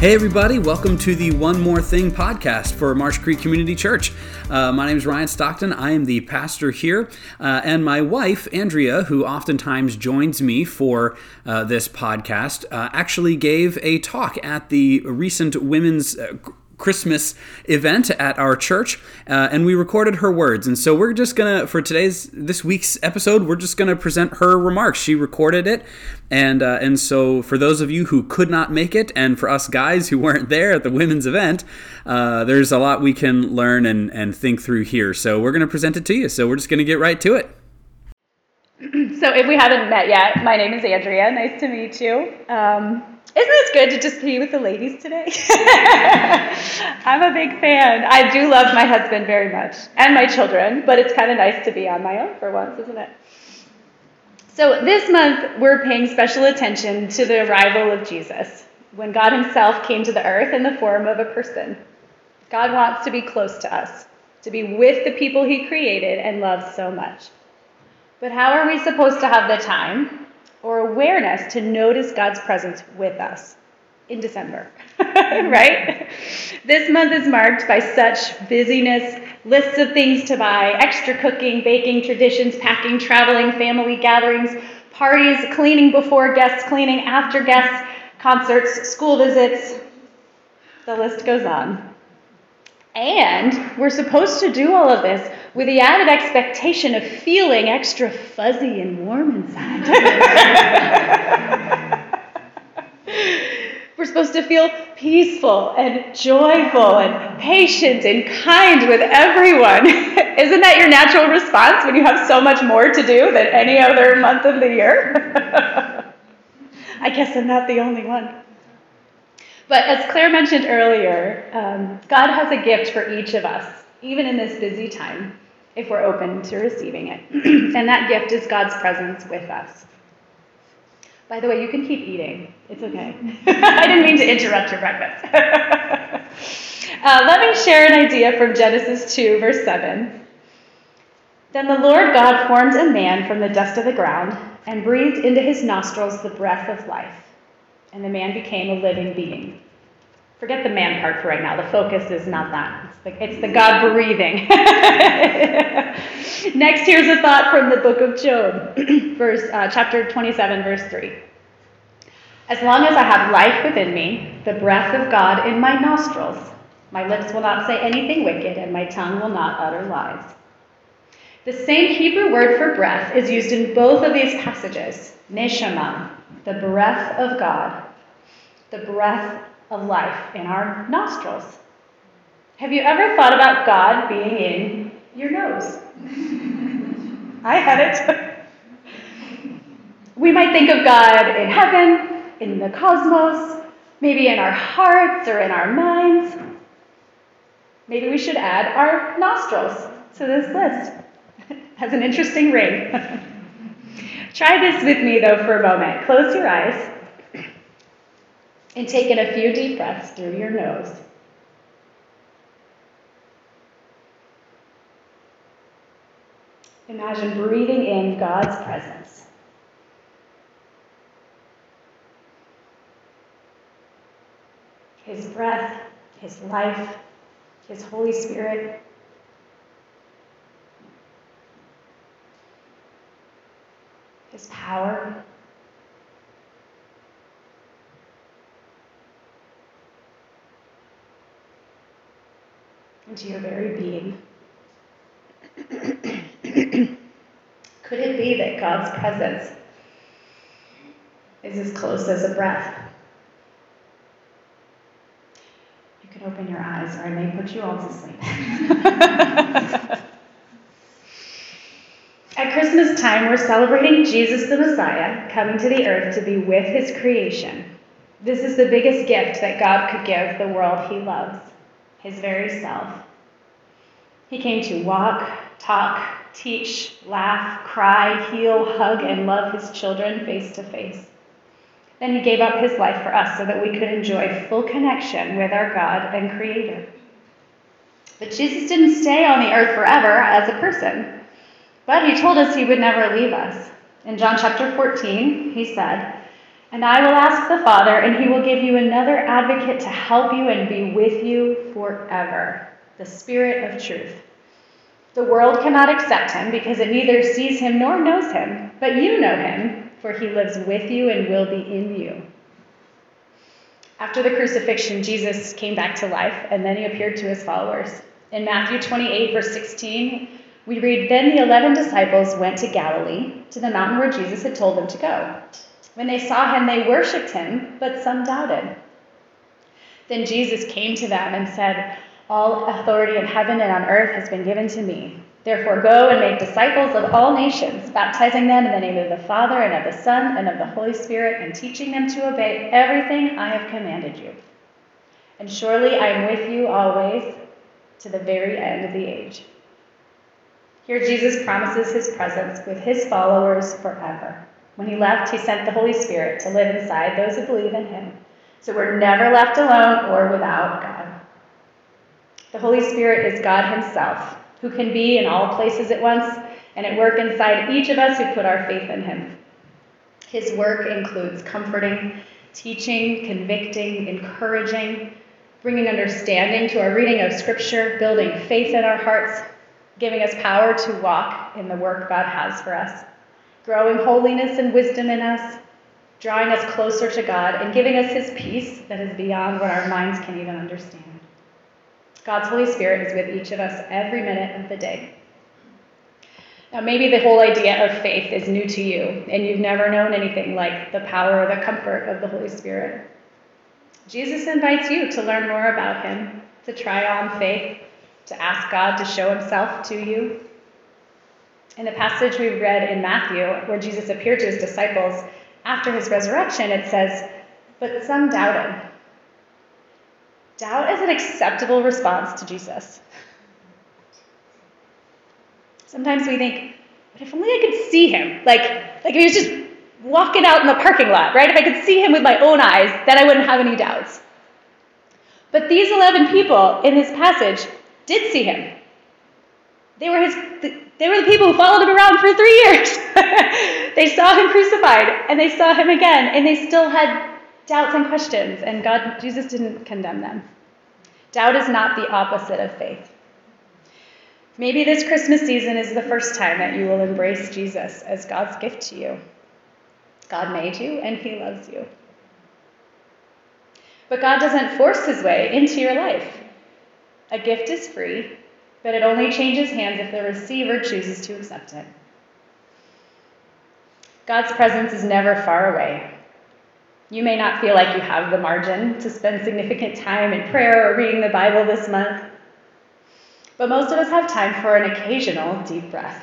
Hey, everybody, welcome to the One More Thing podcast for Marsh Creek Community Church. Uh, my name is Ryan Stockton. I am the pastor here, uh, and my wife, Andrea, who oftentimes joins me for uh, this podcast, uh, actually gave a talk at the recent Women's uh, Christmas event at our church, uh, and we recorded her words. And so we're just gonna, for today's this week's episode, we're just gonna present her remarks. She recorded it, and uh, and so for those of you who could not make it, and for us guys who weren't there at the women's event, uh, there's a lot we can learn and and think through here. So we're gonna present it to you. So we're just gonna get right to it. So if we haven't met yet, my name is Andrea. Nice to meet you. Um, isn't this good to just be with the ladies today? I'm a big fan. I do love my husband very much and my children, but it's kind of nice to be on my own for once, isn't it? So this month, we're paying special attention to the arrival of Jesus when God Himself came to the earth in the form of a person. God wants to be close to us, to be with the people He created and loves so much. But how are we supposed to have the time or awareness to notice God's presence with us in December, right? This month is marked by such busyness, lists of things to buy, extra cooking, baking, traditions, packing, traveling, family gatherings, parties, cleaning before guests, cleaning after guests, concerts, school visits. The list goes on. And we're supposed to do all of this with the added expectation of feeling extra fuzzy and warm inside. We're supposed to feel peaceful and joyful and patient and kind with everyone. Isn't that your natural response when you have so much more to do than any other month of the year? I guess I'm not the only one. But as Claire mentioned earlier, um, God has a gift for each of us, even in this busy time if we're open to receiving it. and that gift is God's presence with us. By the way, you can keep eating. It's okay. I didn't mean to interrupt your breakfast. uh, let me share an idea from Genesis 2, verse 7. Then the Lord God formed a man from the dust of the ground and breathed into his nostrils the breath of life, and the man became a living being. Forget the man part for right now. The focus is not that. It's the, it's the God breathing. Next, here's a thought from the book of Job, verse, uh, chapter 27, verse 3. As long as I have life within me, the breath of God in my nostrils, my lips will not say anything wicked, and my tongue will not utter lies. The same Hebrew word for breath is used in both of these passages neshama, the breath of God, the breath of life in our nostrils. Have you ever thought about God being in your nose? I had it. we might think of God in heaven, in the cosmos, maybe in our hearts or in our minds. Maybe we should add our nostrils to this list. Has an interesting ring. Try this with me, though, for a moment. Close your eyes and take in a few deep breaths through your nose. Imagine breathing in God's presence. His breath, His life, His Holy Spirit. His power. Into your very being. Could it be that God's presence is as close as a breath? You can open your eyes, or I may put you all to sleep. At Christmas time, we're celebrating Jesus the Messiah coming to the earth to be with his creation. This is the biggest gift that God could give the world he loves his very self. He came to walk, talk, teach, laugh, cry, heal, hug, and love his children face to face. Then he gave up his life for us so that we could enjoy full connection with our God and Creator. But Jesus didn't stay on the earth forever as a person, but he told us he would never leave us. In John chapter 14, he said, And I will ask the Father, and he will give you another advocate to help you and be with you forever the Spirit of truth. The world cannot accept him because it neither sees him nor knows him, but you know him, for he lives with you and will be in you. After the crucifixion, Jesus came back to life, and then he appeared to his followers. In Matthew 28, verse 16, we read Then the eleven disciples went to Galilee, to the mountain where Jesus had told them to go. When they saw him, they worshipped him, but some doubted. Then Jesus came to them and said, All authority in heaven and on earth has been given to me. Therefore, go and make disciples of all nations, baptizing them in the name of the Father and of the Son and of the Holy Spirit, and teaching them to obey everything I have commanded you. And surely I am with you always to the very end of the age. Here, Jesus promises his presence with his followers forever. When he left, he sent the Holy Spirit to live inside those who believe in him. So we're never left alone or without God. The Holy Spirit is God himself who can be in all places at once and at work inside each of us who put our faith in him. His work includes comforting, teaching, convicting, encouraging, bringing understanding to our reading of Scripture, building faith in our hearts, giving us power to walk in the work God has for us, growing holiness and wisdom in us, drawing us closer to God, and giving us His peace that is beyond what our minds can even understand. God's Holy Spirit is with each of us every minute of the day. Now, maybe the whole idea of faith is new to you, and you've never known anything like the power or the comfort of the Holy Spirit. Jesus invites you to learn more about Him, to try on faith, to ask God to show Himself to you. In the passage we read in Matthew, where Jesus appeared to his disciples after his resurrection, it says, But some doubted. Doubt is an acceptable response to Jesus. Sometimes we think, but if only I could see him. Like, like if he was just walking out in the parking lot, right? If I could see him with my own eyes, then I wouldn't have any doubts. But these 11 people in his passage did see him. They were his they were the people who followed him around for 3 years. they saw him crucified and they saw him again and they still had doubts and questions, and God, Jesus didn't condemn them. Doubt is not the opposite of faith. Maybe this Christmas season is the first time that you will embrace Jesus as God's gift to you. God made you, and He loves you. But God doesn't force His way into your life. A gift is free, but it only changes hands if the receiver chooses to accept it. God's presence is never far away. You may not feel like you have the margin to spend significant time in prayer or reading the Bible this month, but most of us have time for an occasional deep breath.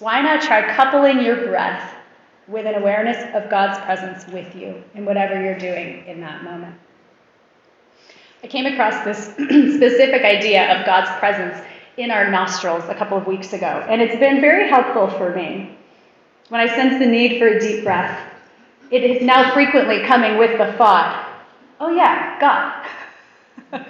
Why not try coupling your breath with an awareness of God's presence with you in whatever you're doing in that moment? I came across this specific idea of God's presence in our nostrils a couple of weeks ago, and it's been very helpful for me. When I sense the need for a deep breath, it is now frequently coming with the thought, oh yeah, God.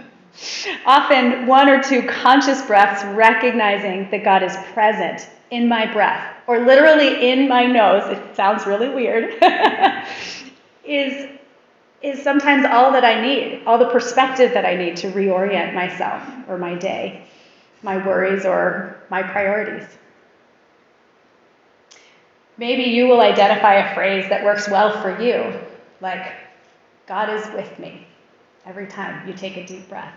Often one or two conscious breaths recognizing that God is present in my breath, or literally in my nose, it sounds really weird, is, is sometimes all that I need, all the perspective that I need to reorient myself or my day, my worries or my priorities. Maybe you will identify a phrase that works well for you, like, God is with me, every time you take a deep breath.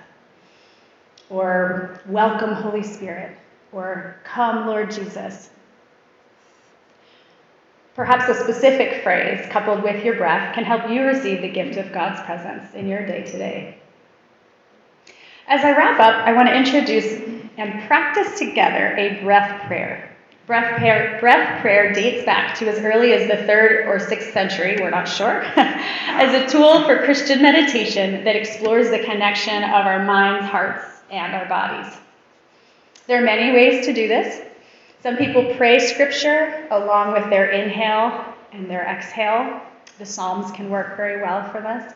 Or, welcome, Holy Spirit. Or, come, Lord Jesus. Perhaps a specific phrase coupled with your breath can help you receive the gift of God's presence in your day to day. As I wrap up, I want to introduce and practice together a breath prayer. Breath prayer, breath prayer, dates back to as early as the third or sixth century, we're not sure, as a tool for Christian meditation that explores the connection of our minds, hearts, and our bodies. There are many ways to do this. Some people pray scripture along with their inhale and their exhale. The Psalms can work very well for this.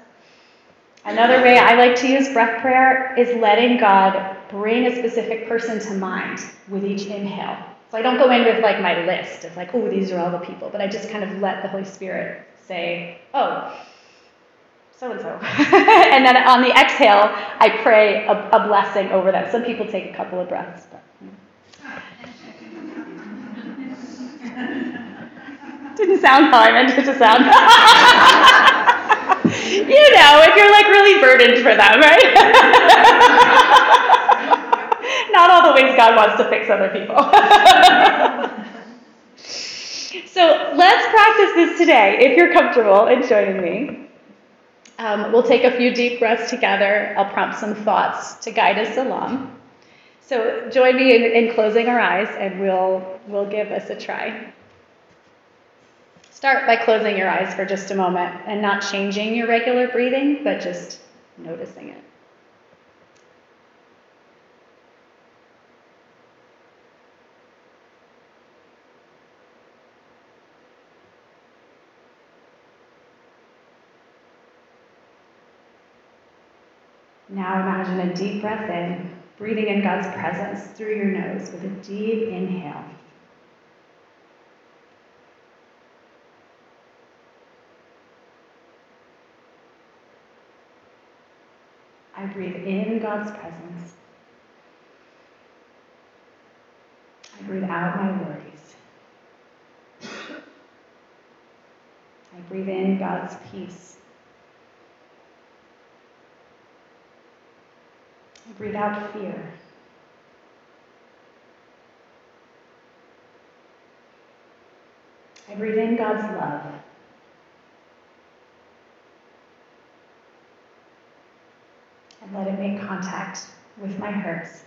Another way I like to use breath prayer is letting God bring a specific person to mind with each inhale So I don't go in with like my list of like, oh, these are all the people, but I just kind of let the Holy Spirit say, oh, so and so. And then on the exhale, I pray a, a, blessing over them. Some people take a couple of breaths. But, Didn't sound how I meant it to sound. you know, if you're like really burdened for them, right? Not all the ways God wants to fix other people. so let's practice this today if you're comfortable in joining me. Um, we'll take a few deep breaths together. I'll prompt some thoughts to guide us along. So join me in, in closing our eyes and we'll, we'll give this a try. Start by closing your eyes for just a moment and not changing your regular breathing, but just noticing it. Now imagine a deep breath in, breathing in God's presence through your nose with a deep inhale. I breathe in God's presence. I breathe out my worries. I breathe in God's peace. Breathe out fear. I breathe in God's love. and let it make contact with my hurts.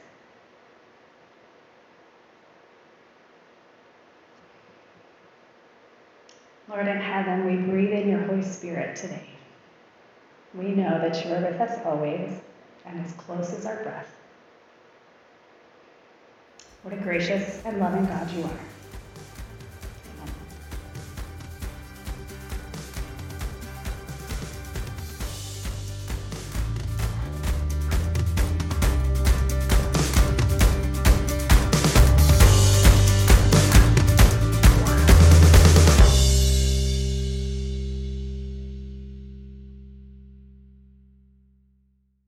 Lord in heaven, we breathe in your Holy Spirit today. We know that you are with us always and as close as our breath. What a gracious and loving God you are.